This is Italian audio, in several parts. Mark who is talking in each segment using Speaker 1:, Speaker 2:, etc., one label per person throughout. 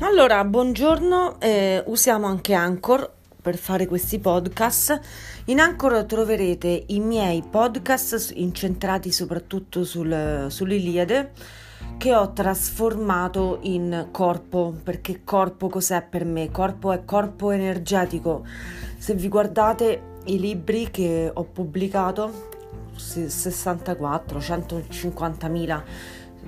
Speaker 1: Allora, buongiorno, eh, usiamo anche Anchor per fare questi podcast. In Anchor troverete i miei podcast incentrati soprattutto sul, sull'Iliade che ho trasformato in corpo, perché corpo cos'è per me? Corpo è corpo energetico. Se vi guardate i libri che ho pubblicato, 64, 150 mila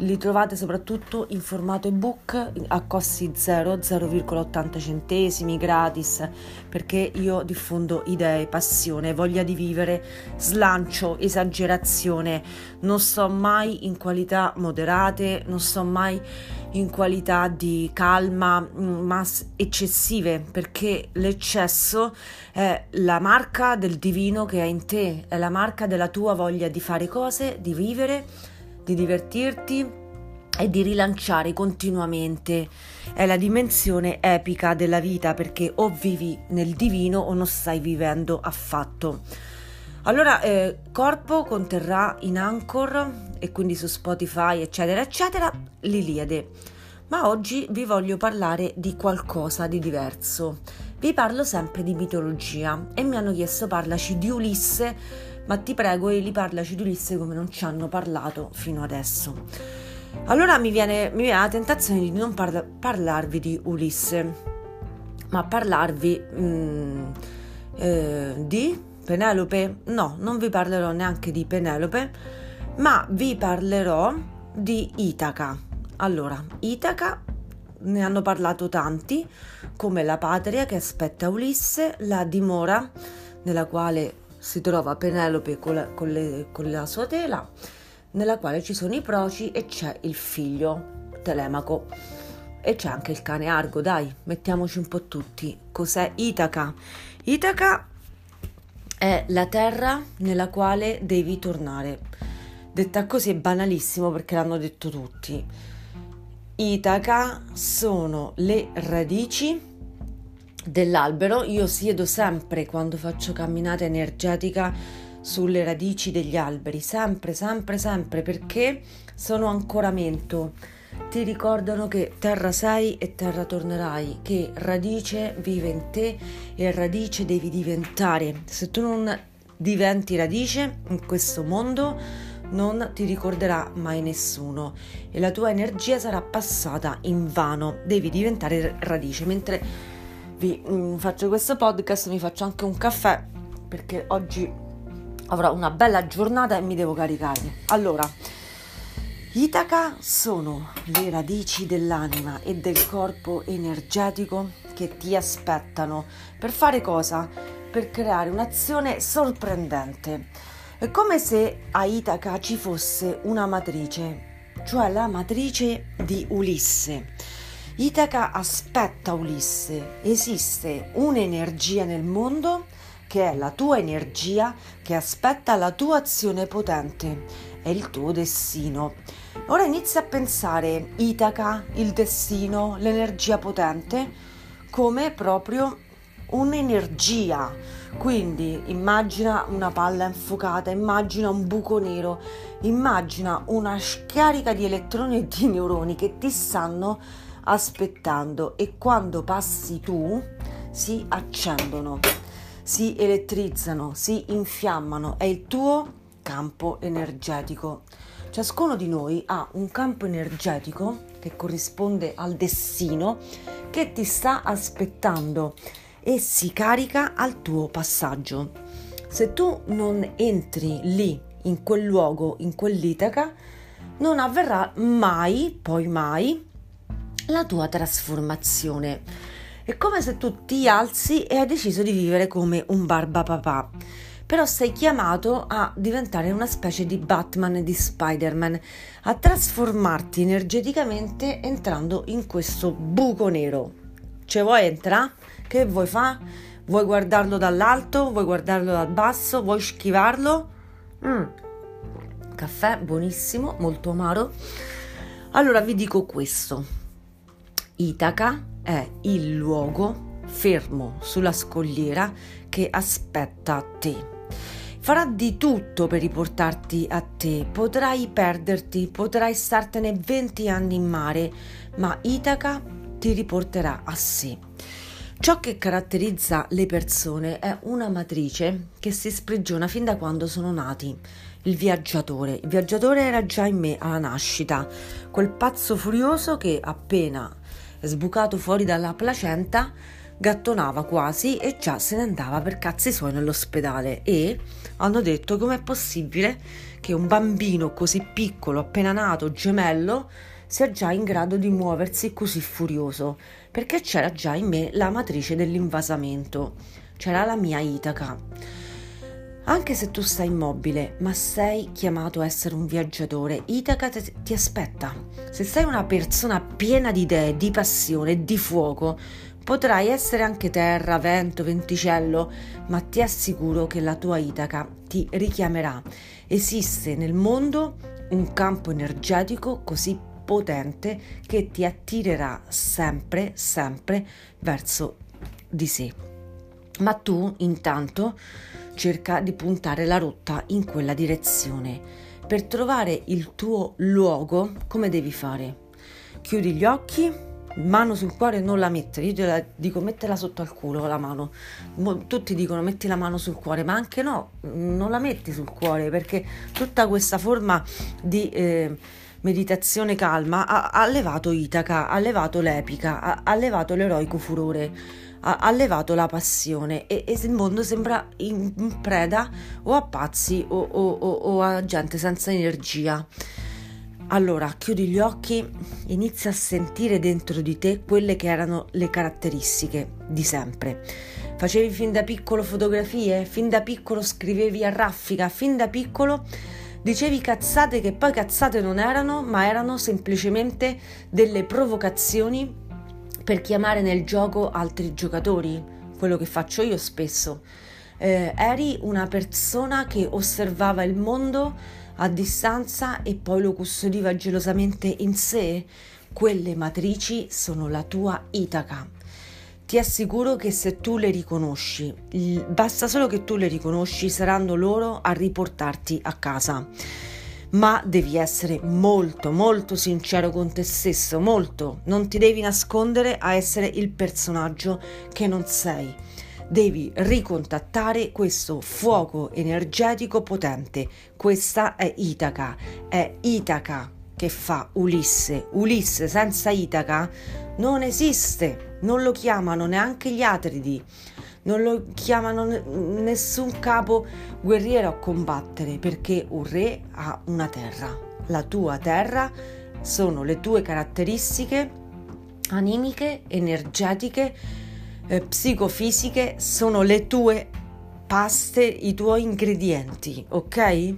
Speaker 1: li trovate soprattutto in formato ebook a costi 0, 0,80 centesimi gratis perché io diffondo idee, passione, voglia di vivere, slancio, esagerazione. Non sto mai in qualità moderate, non sto mai in qualità di calma, mm, ma eccessive perché l'eccesso è la marca del divino che è in te, è la marca della tua voglia di fare cose, di vivere di divertirti e di rilanciare continuamente. È la dimensione epica della vita perché o vivi nel divino o non stai vivendo affatto. Allora, eh, Corpo conterrà in Anchor e quindi su Spotify, eccetera, eccetera, l'Iliade. Ma oggi vi voglio parlare di qualcosa di diverso. Vi parlo sempre di mitologia e mi hanno chiesto parlaci di Ulisse ma ti prego Eli parlaci di Ulisse come non ci hanno parlato fino adesso. Allora mi viene, mi viene la tentazione di non parla, parlarvi di Ulisse, ma parlarvi mm, eh, di Penelope. No, non vi parlerò neanche di Penelope, ma vi parlerò di Itaca. Allora, Itaca ne hanno parlato tanti, come la patria che aspetta Ulisse, la dimora nella quale si trova Penelope con la, con, le, con la sua tela, nella quale ci sono i proci e c'è il figlio Telemaco. E c'è anche il cane Argo, dai, mettiamoci un po' tutti. Cos'è Itaca? Itaca è la terra nella quale devi tornare. Detta così è banalissimo perché l'hanno detto tutti. Itaca sono le radici dell'albero, io siedo sempre quando faccio camminata energetica sulle radici degli alberi, sempre, sempre, sempre, perché sono ancoramento. Ti ricordano che terra sei e terra tornerai, che radice vive in te e radice devi diventare. Se tu non diventi radice in questo mondo, non ti ricorderà mai nessuno e la tua energia sarà passata in vano. Devi diventare radice, mentre vi mm, faccio questo podcast, mi faccio anche un caffè perché oggi avrò una bella giornata e mi devo caricare. Allora, Itaca sono le radici dell'anima e del corpo energetico che ti aspettano per fare cosa? Per creare un'azione sorprendente. È come se a Itaca ci fosse una matrice, cioè la matrice di Ulisse Itaca aspetta Ulisse, esiste un'energia nel mondo che è la tua energia che aspetta la tua azione potente, è il tuo destino. Ora inizia a pensare Itaca, il destino, l'energia potente come proprio un'energia. Quindi immagina una palla infuocata, immagina un buco nero, immagina una scarica di elettroni e di neuroni che ti stanno aspettando e quando passi tu si accendono, si elettrizzano, si infiammano, è il tuo campo energetico. Ciascuno di noi ha un campo energetico che corrisponde al destino che ti sta aspettando e si carica al tuo passaggio. Se tu non entri lì, in quel luogo, in quell'Itaca, non avverrà mai, poi mai, la tua trasformazione. È come se tu ti alzi e hai deciso di vivere come un barbapapà, però sei chiamato a diventare una specie di Batman e di Spider-Man, a trasformarti energeticamente entrando in questo buco nero. Cioè vuoi entrare? Che vuoi fare? Vuoi guardarlo dall'alto? Vuoi guardarlo dal basso? Vuoi schivarlo? Mm. Caffè buonissimo, molto amaro. Allora vi dico questo Itaca è il luogo fermo sulla scogliera che aspetta te. Farà di tutto per riportarti a te, potrai perderti, potrai startene 20 anni in mare, ma Itaca ti riporterà a sé. Ciò che caratterizza le persone è una matrice che si sprigiona fin da quando sono nati. Il viaggiatore. Il viaggiatore era già in me alla nascita, quel pazzo furioso che appena sbucato fuori dalla placenta gattonava quasi e già se ne andava per cazzi suoi nell'ospedale. E hanno detto com'è possibile che un bambino così piccolo, appena nato, gemello, sia già in grado di muoversi così furioso, perché c'era già in me la matrice dell'invasamento, c'era la mia Itaca. Anche se tu stai immobile, ma sei chiamato a essere un viaggiatore, Itaca ti, ti aspetta. Se sei una persona piena di idee, di passione, di fuoco, Potrai essere anche terra, vento, venticello, ma ti assicuro che la tua Itaca ti richiamerà. Esiste nel mondo un campo energetico così potente che ti attirerà sempre, sempre verso di sé. Ma tu intanto cerca di puntare la rotta in quella direzione. Per trovare il tuo luogo, come devi fare? Chiudi gli occhi mano sul cuore non la mettere, io te la dico metterla sotto al culo la mano, tutti dicono metti la mano sul cuore, ma anche no, non la metti sul cuore perché tutta questa forma di eh, meditazione calma ha, ha levato Itaca, ha levato l'epica, ha, ha levato l'eroico furore, ha, levato la passione e, e, il mondo sembra in preda o a pazzi o, o, o, o a gente senza energia. Allora, chiudi gli occhi, inizia a sentire dentro di te quelle che erano le caratteristiche di sempre. Facevi fin da piccolo fotografie, fin da piccolo scrivevi a raffica, fin da piccolo dicevi cazzate che poi cazzate non erano, ma erano semplicemente delle provocazioni per chiamare nel gioco altri giocatori, quello che faccio io spesso. Eh, eri una persona che osservava il mondo a distanza e poi lo custodiva gelosamente in sé? Quelle matrici sono la tua Itaca. Ti assicuro che se tu le riconosci, basta solo che tu le riconosci, saranno loro a riportarti a casa. Ma devi essere molto, molto sincero con te stesso, molto. Non ti devi nascondere a essere il personaggio che non sei devi ricontattare questo fuoco energetico potente. Questa è Itaca, è Itaca che fa Ulisse. Ulisse senza Itaca non esiste, non lo chiamano neanche gli Atridi, non lo chiamano nessun capo guerriero a combattere perché un re ha una terra. La tua terra sono le tue caratteristiche animiche, energetiche eh, psicofisiche sono le tue paste, i tuoi ingredienti, ok?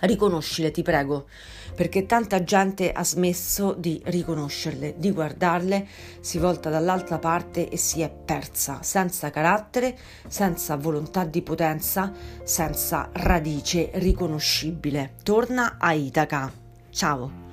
Speaker 1: Riconoscile, ti prego, perché tanta gente ha smesso di riconoscerle, di guardarle, si volta dall'altra parte e si è persa, senza carattere, senza volontà di potenza, senza radice riconoscibile. Torna a Itaca. Ciao.